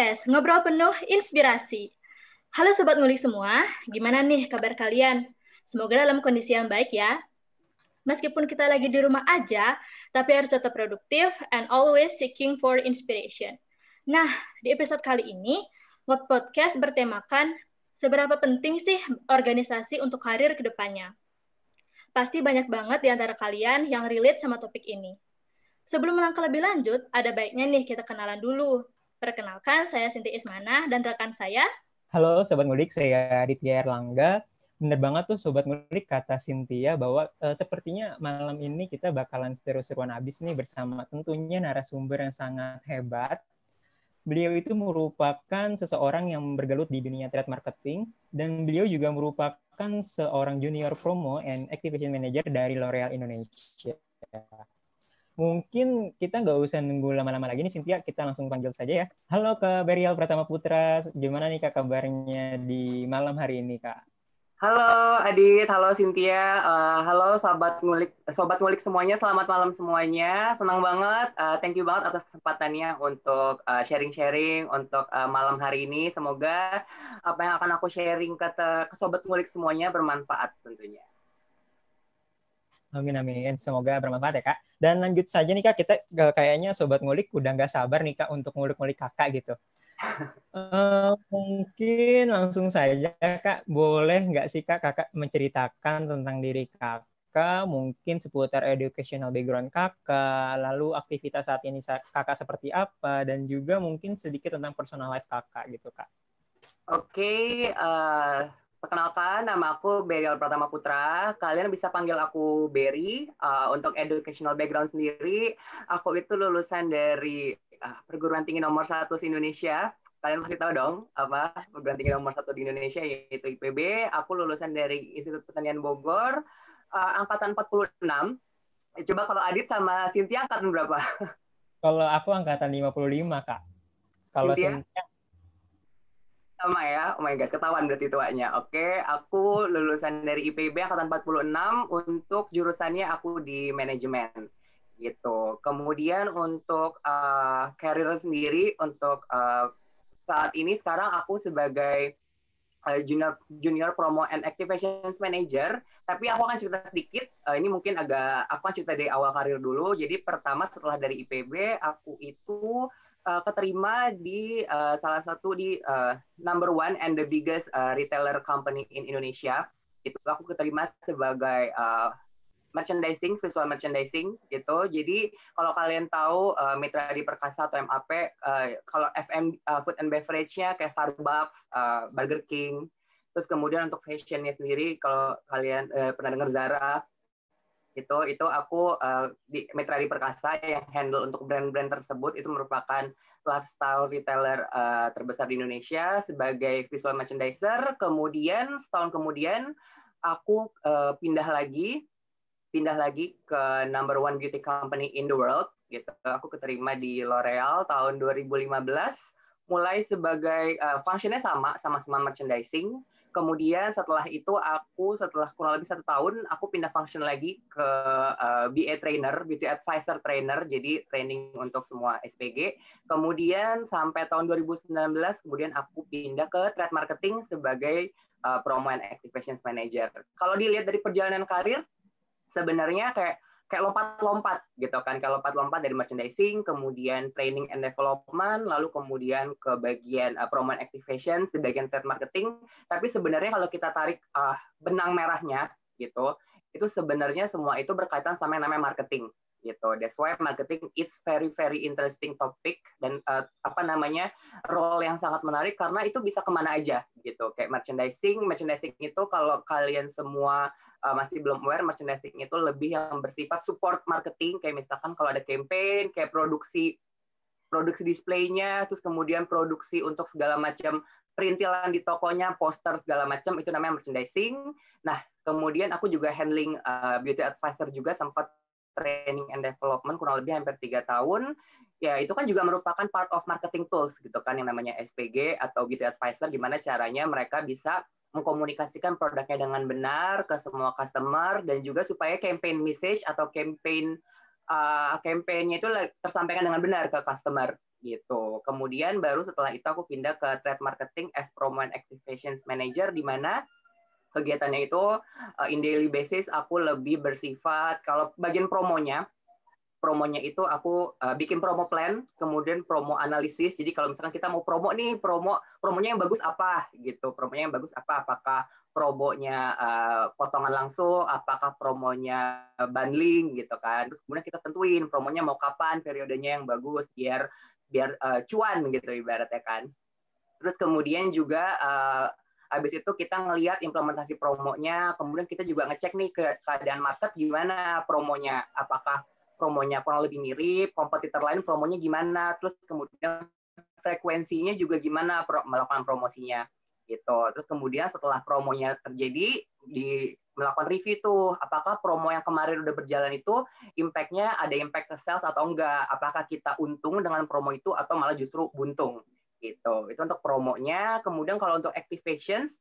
Podcast, ngobrol penuh inspirasi. Halo Sobat Ngulik semua, gimana nih kabar kalian? Semoga dalam kondisi yang baik ya. Meskipun kita lagi di rumah aja, tapi harus tetap produktif and always seeking for inspiration. Nah, di episode kali ini, Ngopi Podcast bertemakan seberapa penting sih organisasi untuk karir ke depannya. Pasti banyak banget di antara kalian yang relate sama topik ini. Sebelum melangkah lebih lanjut, ada baiknya nih kita kenalan dulu. Perkenalkan, saya Sinti Ismana dan rekan saya. Halo Sobat Ngulik, saya Aditya Erlangga. Bener banget tuh Sobat Ngulik kata Cynthia bahwa uh, sepertinya malam ini kita bakalan seru-seruan abis nih bersama tentunya narasumber yang sangat hebat. Beliau itu merupakan seseorang yang bergelut di dunia trade marketing dan beliau juga merupakan seorang junior promo and activation manager dari L'Oreal Indonesia mungkin kita nggak usah nunggu lama-lama lagi nih Cynthia, kita langsung panggil saja ya. Halo Kak Berial Pratama Putra, gimana nih Kak kabarnya di malam hari ini Kak? Halo Adit, halo Cynthia, uh, halo sobat ngulik, sobat ngulik semuanya, selamat malam semuanya. Senang banget, uh, thank you banget atas kesempatannya untuk uh, sharing-sharing untuk uh, malam hari ini. Semoga apa yang akan aku sharing ke, ke sobat ngulik semuanya bermanfaat tentunya. Amin amin. Semoga bermanfaat ya kak. Dan lanjut saja nih kak, kita kayaknya sobat ngulik udah nggak sabar nih kak untuk ngulik-ngulik kakak gitu. uh, mungkin langsung saja kak, boleh nggak sih kak kakak menceritakan tentang diri kakak, mungkin seputar educational background kakak, lalu aktivitas saat ini kakak seperti apa, dan juga mungkin sedikit tentang personal life kakak gitu kak. Oke, okay, uh, eh, Perkenalkan, nama aku Berial Pratama Putra. Kalian bisa panggil aku Berry. Uh, untuk educational background sendiri, aku itu lulusan dari uh, perguruan tinggi nomor satu di Indonesia. Kalian pasti tahu dong apa perguruan tinggi nomor satu di Indonesia yaitu IPB. Aku lulusan dari Institut Pertanian Bogor, uh, angkatan 46. Coba kalau Adit sama Cynthia angkatan berapa? Kalau aku angkatan 55, Kak. Kalau Cynthia, Cynthia sama ya. Oh my god, ketahuan berarti tuanya. Oke, aku lulusan dari IPB angkatan 46 untuk jurusannya aku di manajemen gitu. Kemudian untuk uh, career sendiri untuk uh, saat ini sekarang aku sebagai uh, junior junior promo and activations manager. Tapi aku akan cerita sedikit. Uh, ini mungkin agak aku akan cerita dari awal karir dulu. Jadi pertama setelah dari IPB aku itu uh, keterima di uh, salah satu di uh, number one and the biggest uh, retailer company in Indonesia. Itu aku keterima sebagai uh, merchandising, visual merchandising gitu. Jadi kalau kalian tahu uh, Mitra di Perkasa atau MAP, uh, kalau FM uh, food and beverage-nya kayak Starbucks, uh, Burger King, terus kemudian untuk fashionnya sendiri kalau kalian uh, pernah dengar Zara, itu itu aku uh, di Mitra di Perkasa yang handle untuk brand-brand tersebut itu merupakan lifestyle retailer uh, terbesar di Indonesia sebagai visual merchandiser. Kemudian setahun kemudian aku uh, pindah lagi pindah lagi ke number one beauty company in the world gitu. Aku keterima di L'Oreal tahun 2015 mulai sebagai uh, functionnya sama sama-sama merchandising Kemudian setelah itu aku setelah kurang lebih satu tahun aku pindah function lagi ke uh, eh, BA trainer, beauty advisor trainer, jadi training untuk semua SPG. Kemudian sampai tahun 2019 kemudian aku pindah ke trade marketing sebagai uh, promo and activations manager. Kalau dilihat dari perjalanan karir sebenarnya kayak kayak lompat-lompat gitu kan kayak lompat-lompat dari merchandising kemudian training and development lalu kemudian ke bagian uh, promo activation di bagian trade marketing tapi sebenarnya kalau kita tarik uh, benang merahnya gitu itu sebenarnya semua itu berkaitan sama yang namanya marketing gitu. That's why marketing it's very very interesting topic dan uh, apa namanya role yang sangat menarik karena itu bisa ke mana aja gitu. Kayak merchandising, merchandising itu kalau kalian semua uh, masih belum aware merchandising itu lebih yang bersifat support marketing. Kayak misalkan kalau ada campaign kayak produksi produksi displaynya terus kemudian produksi untuk segala macam perintilan di tokonya poster segala macam itu namanya merchandising. Nah kemudian aku juga handling uh, beauty advisor juga sempat training and development kurang lebih hampir tiga tahun. Ya itu kan juga merupakan part of marketing tools gitu kan yang namanya SPG atau beauty advisor gimana caranya mereka bisa mengkomunikasikan produknya dengan benar ke semua customer dan juga supaya campaign message atau campaign uh, campaignnya itu tersampaikan dengan benar ke customer gitu. Kemudian baru setelah itu aku pindah ke trade marketing as promo and activations manager di mana kegiatannya itu uh, in daily basis aku lebih bersifat kalau bagian promonya promonya itu aku uh, bikin promo plan, kemudian promo analisis. Jadi kalau misalkan kita mau promo nih, promo promonya yang bagus apa gitu. Promonya yang bagus apa? Apakah promonya uh, potongan langsung, apakah promonya bundling gitu kan. Terus kemudian kita tentuin promonya mau kapan, periodenya yang bagus biar biar uh, cuan gitu ibaratnya kan. Terus kemudian juga uh, habis itu kita ngelihat implementasi promonya, kemudian kita juga ngecek nih ke keadaan market gimana promonya, apakah promonya kurang lebih mirip, kompetitor lain promonya gimana, terus kemudian frekuensinya juga gimana melakukan promosinya gitu. Terus kemudian setelah promonya terjadi di melakukan review tuh apakah promo yang kemarin udah berjalan itu impact-nya ada impact ke sales atau enggak? Apakah kita untung dengan promo itu atau malah justru buntung? Gitu. Itu untuk promonya kemudian kalau untuk activations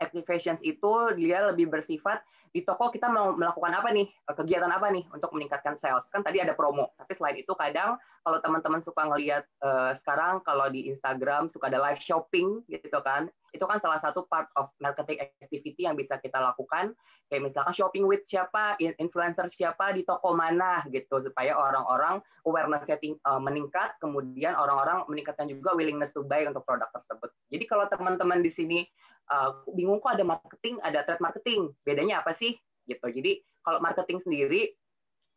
activations itu dia lebih bersifat di toko kita mau melakukan apa nih eh, kegiatan apa nih untuk meningkatkan sales. Kan tadi ada promo tapi selain itu kadang kalau teman-teman suka ngelihat uh, sekarang kalau di Instagram suka ada live shopping gitu kan itu kan salah satu part of marketing activity yang bisa kita lakukan kayak misalkan shopping with siapa influencer siapa di toko mana gitu supaya orang-orang awareness-nya uh, meningkat kemudian orang-orang meningkatkan juga willingness to buy untuk produk tersebut jadi kalau teman-teman di sini uh, bingung kok ada marketing, ada trade marketing. Bedanya apa sih? Gitu. Jadi kalau marketing sendiri,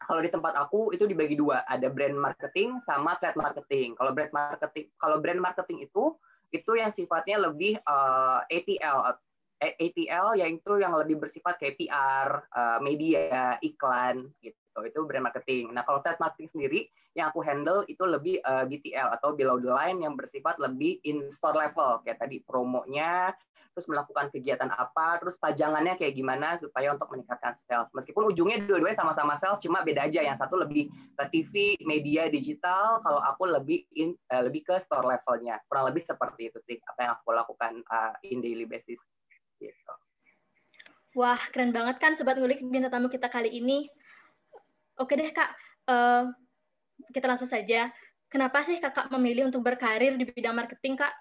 kalau di tempat aku itu dibagi dua, ada brand marketing sama trade marketing. Kalau brand marketing, kalau brand marketing itu itu yang sifatnya lebih uh, ATL ATL yaitu yang lebih bersifat kayak PR, uh, media, iklan gitu. Itu brand marketing. Nah, kalau trade marketing sendiri yang aku handle itu lebih uh, BTL atau below the line yang bersifat lebih in store level kayak tadi promonya, terus melakukan kegiatan apa, terus pajangannya kayak gimana supaya untuk meningkatkan sales. Meskipun ujungnya dua-duanya sama-sama sales, cuma beda aja. Yang satu lebih ke TV, media digital, kalau aku lebih in, uh, lebih ke store levelnya. Kurang lebih seperti itu sih apa yang aku lakukan uh, in daily basis. Gitu. Wah, keren banget kan Sobat Ngulik bintang tamu kita kali ini. Oke deh Kak, uh, kita langsung saja. Kenapa sih Kakak memilih untuk berkarir di bidang marketing Kak?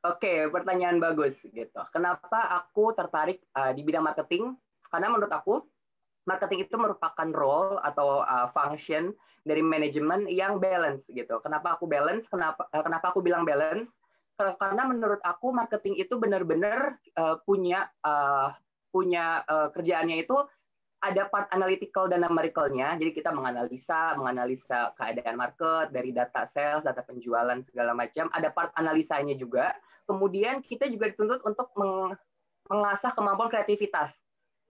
Oke, pertanyaan bagus gitu. Kenapa aku tertarik uh, di bidang marketing? Karena menurut aku marketing itu merupakan role atau uh, function dari manajemen yang balance gitu. Kenapa aku balance? Kenapa uh, kenapa aku bilang balance? Karena menurut aku marketing itu benar-benar uh, punya uh, punya uh, kerjaannya itu ada part analytical dan numericalnya. Jadi kita menganalisa, menganalisa keadaan market dari data sales, data penjualan segala macam. Ada part analisanya juga kemudian kita juga dituntut untuk mengasah kemampuan kreativitas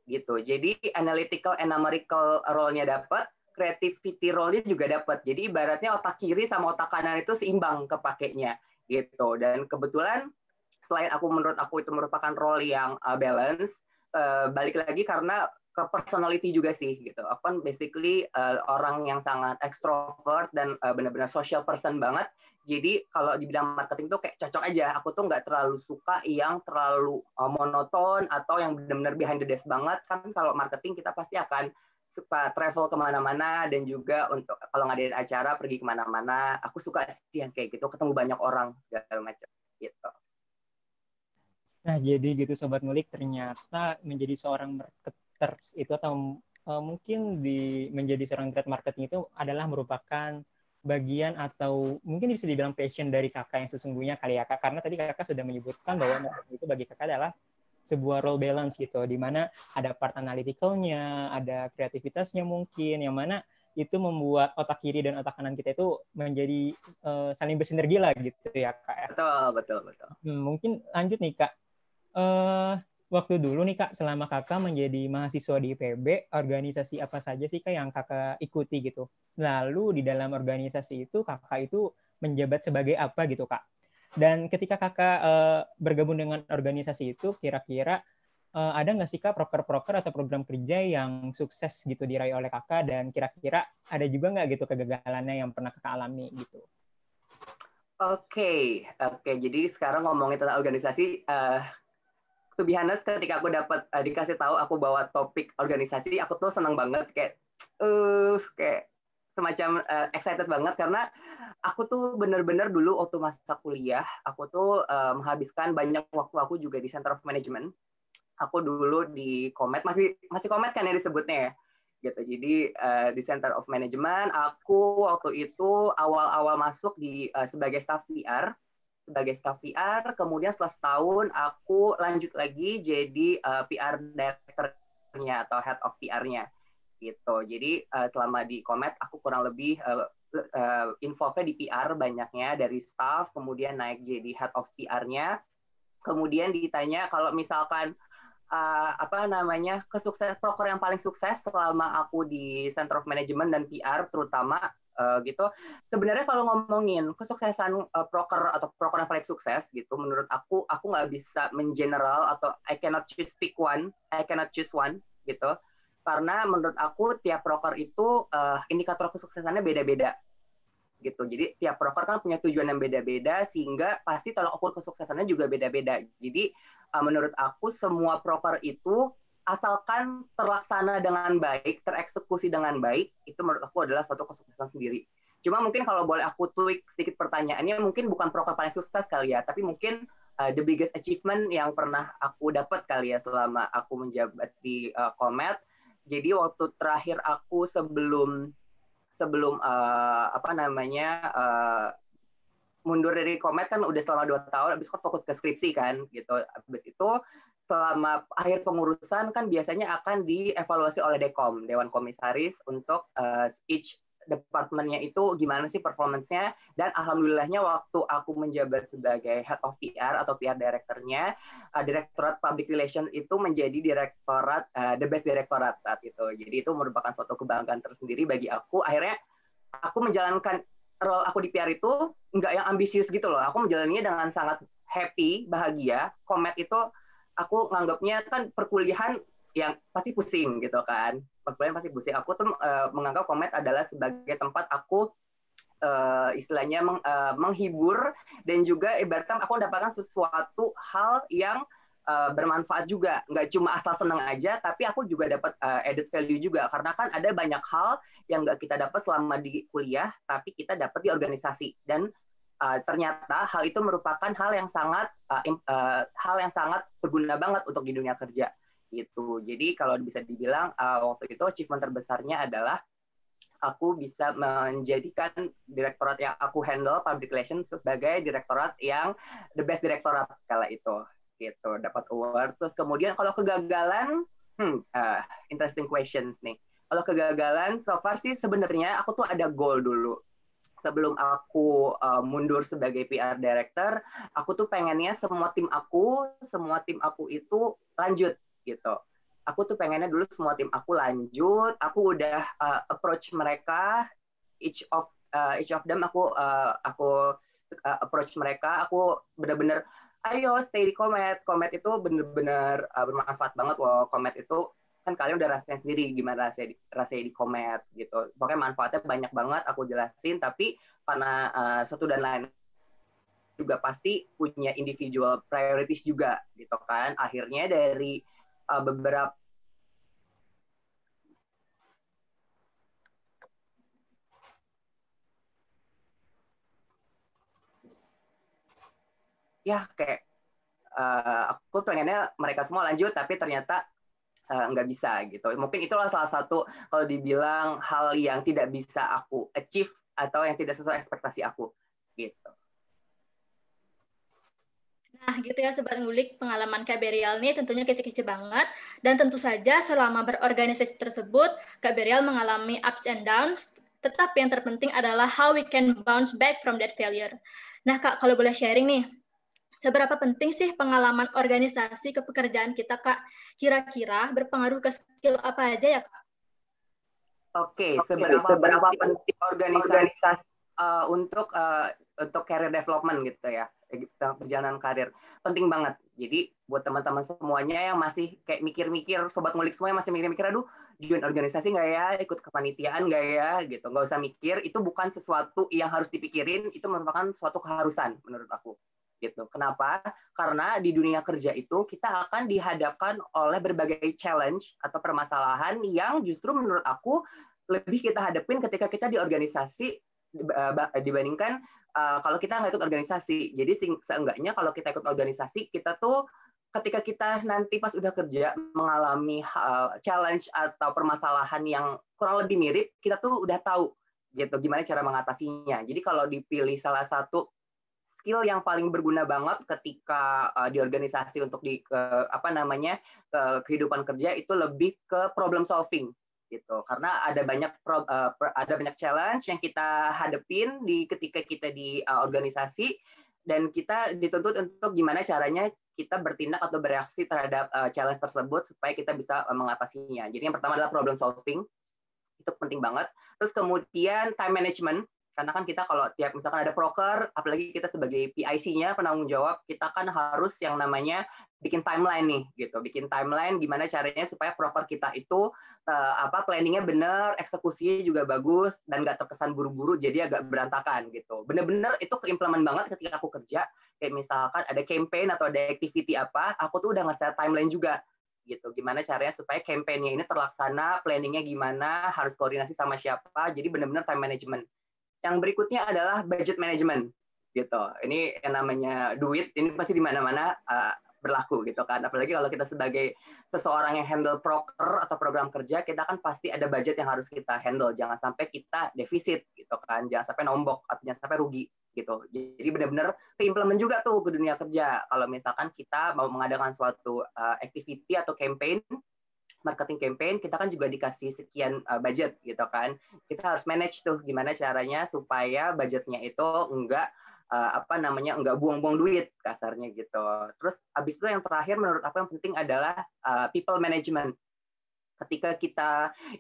gitu. Jadi analytical and numerical role-nya dapat, creativity role-nya juga dapat. Jadi ibaratnya otak kiri sama otak kanan itu seimbang kepakainya gitu. Dan kebetulan selain aku menurut aku itu merupakan role yang uh, balance, uh, balik lagi karena ke personality juga sih gitu. Aku kan basically uh, orang yang sangat extrovert dan uh, benar-benar social person banget. Jadi kalau di bidang marketing tuh kayak cocok aja. Aku tuh nggak terlalu suka yang terlalu uh, monoton atau yang benar-benar behind the desk banget. Kan kalau marketing kita pasti akan suka travel ke mana-mana dan juga untuk kalau ngadain acara pergi ke mana-mana. Aku suka sih yang kayak gitu, ketemu banyak orang segala macam gitu. Nah, jadi gitu Sobat Ngulik, ternyata menjadi seorang market marketers itu atau uh, mungkin di menjadi seorang trade marketing itu adalah merupakan bagian atau mungkin bisa dibilang passion dari kakak yang sesungguhnya kali ya kak. Karena tadi kakak sudah menyebutkan bahwa itu bagi kakak adalah sebuah role balance gitu di mana ada part analyticalnya ada kreativitasnya mungkin yang mana itu membuat otak kiri dan otak kanan kita itu menjadi uh, saling bersinergi lah gitu ya kak ya. betul betul betul. Hmm, mungkin lanjut nih kak. Uh, waktu dulu nih Kak, selama Kakak menjadi mahasiswa di IPB, organisasi apa saja sih Kak yang Kakak ikuti gitu? Lalu di dalam organisasi itu Kakak itu menjabat sebagai apa gitu Kak? Dan ketika Kakak uh, bergabung dengan organisasi itu, kira-kira uh, ada nggak sih Kak proker-proker atau program kerja yang sukses gitu diraih oleh Kakak dan kira-kira ada juga nggak gitu kegagalannya yang pernah Kakak alami gitu? Oke, okay. oke. Okay. Jadi sekarang ngomongin tentang organisasi, uh, to be honest ketika aku dapat uh, dikasih tahu aku bawa topik organisasi aku tuh senang banget kayak uh kayak semacam uh, excited banget karena aku tuh bener-bener dulu waktu masa kuliah, aku tuh uh, menghabiskan banyak waktu aku juga di Center of Management. Aku dulu di Komet, masih masih Komet kan ya disebutnya ya gitu. Jadi uh, di Center of Management aku waktu itu awal-awal masuk di uh, sebagai staff PR, sebagai staff PR, kemudian setelah setahun aku lanjut lagi jadi uh, PR director-nya atau head of PR-nya gitu. Jadi uh, selama di Komet aku kurang lebih uh, uh, involve di PR banyaknya dari staff, kemudian naik jadi head of PR-nya. Kemudian ditanya kalau misalkan uh, apa namanya kesukses proker yang paling sukses selama aku di Center of Management dan PR terutama uh, gitu. Sebenarnya kalau ngomongin kesuksesan uh, proker atau proker yang paling sukses gitu, menurut aku aku nggak bisa mengeneral atau I cannot choose pick one, I cannot choose one gitu. Karena menurut aku tiap proker itu uh, indikator kesuksesannya beda-beda gitu. Jadi tiap proker kan punya tujuan yang beda-beda sehingga pasti tolak ukur kesuksesannya juga beda-beda. Jadi uh, menurut aku semua proker itu asalkan terlaksana dengan baik, tereksekusi dengan baik, itu menurut aku adalah suatu kesuksesan sendiri. Cuma mungkin kalau boleh aku tweak sedikit pertanyaannya, mungkin bukan proker paling sukses kali ya, tapi mungkin uh, the biggest achievement yang pernah aku dapat kali ya selama aku menjabat di uh, Komet. Jadi waktu terakhir aku sebelum sebelum uh, apa namanya uh, mundur dari komet kan udah selama dua tahun, habis kan fokus ke skripsi kan, gitu. Habis itu selama akhir pengurusan kan biasanya akan dievaluasi oleh Dekom, Dewan Komisaris untuk uh, each departemennya itu gimana sih performance-nya dan alhamdulillahnya waktu aku menjabat sebagai head of PR atau PR director-nya uh, Direktorat Public Relations itu menjadi direktorat uh, the best direktorat saat itu. Jadi itu merupakan suatu kebanggaan tersendiri bagi aku. Akhirnya aku menjalankan role aku di PR itu nggak yang ambisius gitu loh. Aku menjalaninya dengan sangat happy, bahagia. Komet itu aku nganggapnya kan perkuliahan yang pasti pusing gitu kan. Perkuliahan pasti pusing. Aku tuh uh, menganggap komet adalah sebagai tempat aku uh, istilahnya meng, uh, menghibur dan juga ibaratnya aku mendapatkan sesuatu hal yang uh, bermanfaat juga nggak cuma asal senang aja tapi aku juga dapat uh, added value juga karena kan ada banyak hal yang nggak kita dapat selama di kuliah tapi kita dapat di organisasi dan uh, ternyata hal itu merupakan hal yang sangat uh, uh, hal yang sangat berguna banget untuk di dunia kerja gitu. Jadi kalau bisa dibilang uh, waktu itu achievement terbesarnya adalah aku bisa menjadikan direktorat yang aku handle public relations sebagai direktorat yang the best direktorat kala itu gitu. Dapat award. Terus kemudian kalau kegagalan hmm uh, interesting questions nih. Kalau kegagalan so far sih sebenarnya aku tuh ada goal dulu sebelum aku uh, mundur sebagai PR director aku tuh pengennya semua tim aku semua tim aku itu lanjut gitu aku tuh pengennya dulu semua tim aku lanjut aku udah uh, approach mereka each of uh, each of them aku uh, aku uh, approach mereka aku benar-benar ayo stay di Komet. Komet itu bener-bener uh, bermanfaat banget loh. Komet itu kan kalian udah rasanya sendiri gimana rasanya di, rasanya di Komet gitu. Pokoknya manfaatnya banyak banget aku jelasin. Tapi karena uh, satu dan lain juga pasti punya individual priorities juga gitu kan. Akhirnya dari uh, beberapa ya kayak uh, aku pengennya mereka semua lanjut tapi ternyata uh, nggak bisa gitu. Mungkin itulah salah satu kalau dibilang hal yang tidak bisa aku achieve atau yang tidak sesuai ekspektasi aku gitu. Nah, gitu ya Sobat Ngulik, pengalaman Kak Berial ini tentunya kece-kece banget. Dan tentu saja selama berorganisasi tersebut, Kak Berial mengalami ups and downs, tetapi yang terpenting adalah how we can bounce back from that failure. Nah, Kak, kalau boleh sharing nih, Seberapa penting sih pengalaman organisasi ke pekerjaan kita, Kak? Kira-kira berpengaruh ke skill apa aja ya, Kak? Oke, okay, seberapa, seberapa penting organisasi uh, untuk uh, untuk career development gitu ya, perjalanan karir penting banget. Jadi buat teman-teman semuanya yang masih kayak mikir-mikir, sobat ngulik semua yang masih mikir-mikir, aduh join organisasi nggak ya, ikut kepanitiaan nggak ya, gitu. Nggak usah mikir, itu bukan sesuatu yang harus dipikirin, itu merupakan suatu keharusan menurut aku gitu. Kenapa? Karena di dunia kerja itu kita akan dihadapkan oleh berbagai challenge atau permasalahan yang justru menurut aku lebih kita hadapin ketika kita di organisasi dibandingkan uh, kalau kita nggak ikut organisasi. Jadi seenggaknya kalau kita ikut organisasi, kita tuh ketika kita nanti pas udah kerja mengalami uh, challenge atau permasalahan yang kurang lebih mirip, kita tuh udah tahu gitu gimana cara mengatasinya. Jadi kalau dipilih salah satu skill yang paling berguna banget ketika uh, di organisasi untuk di uh, apa namanya uh, kehidupan kerja itu lebih ke problem solving gitu karena ada banyak pro, uh, ada banyak challenge yang kita hadepin di ketika kita di uh, organisasi dan kita dituntut untuk gimana caranya kita bertindak atau bereaksi terhadap uh, challenge tersebut supaya kita bisa uh, mengatasinya. Jadi yang pertama adalah problem solving itu penting banget. Terus kemudian time management karena kan kita kalau tiap misalkan ada broker, apalagi kita sebagai PIC-nya penanggung jawab, kita kan harus yang namanya bikin timeline nih, gitu. Bikin timeline gimana caranya supaya broker kita itu uh, apa planningnya benar, eksekusinya juga bagus dan nggak terkesan buru-buru, jadi agak berantakan gitu. Bener-bener itu keimplement banget ketika aku kerja. Kayak misalkan ada campaign atau ada activity apa, aku tuh udah nge-set timeline juga gitu. Gimana caranya supaya campaignnya ini terlaksana, planningnya gimana, harus koordinasi sama siapa. Jadi benar-benar time management yang berikutnya adalah budget management gitu. Ini yang namanya duit ini pasti di mana-mana uh, berlaku gitu kan. Apalagi kalau kita sebagai seseorang yang handle proker atau program kerja, kita kan pasti ada budget yang harus kita handle. Jangan sampai kita defisit gitu kan. Jangan sampai nombok atau jangan sampai rugi gitu. Jadi benar-benar keimplement juga tuh ke dunia kerja. Kalau misalkan kita mau mengadakan suatu uh, activity atau campaign marketing campaign kita kan juga dikasih sekian uh, budget gitu kan. Kita harus manage tuh gimana caranya supaya budgetnya itu enggak uh, apa namanya enggak buang-buang duit kasarnya gitu. Terus abis itu yang terakhir menurut aku yang penting adalah uh, people management. Ketika kita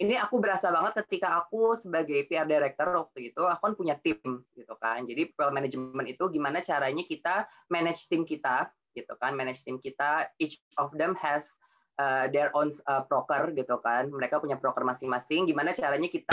ini aku berasa banget ketika aku sebagai PR director waktu itu aku kan punya tim gitu kan. Jadi people management itu gimana caranya kita manage tim kita gitu kan. Manage tim kita each of them has uh, their own uh, broker gitu kan. Mereka punya broker masing-masing. Gimana caranya kita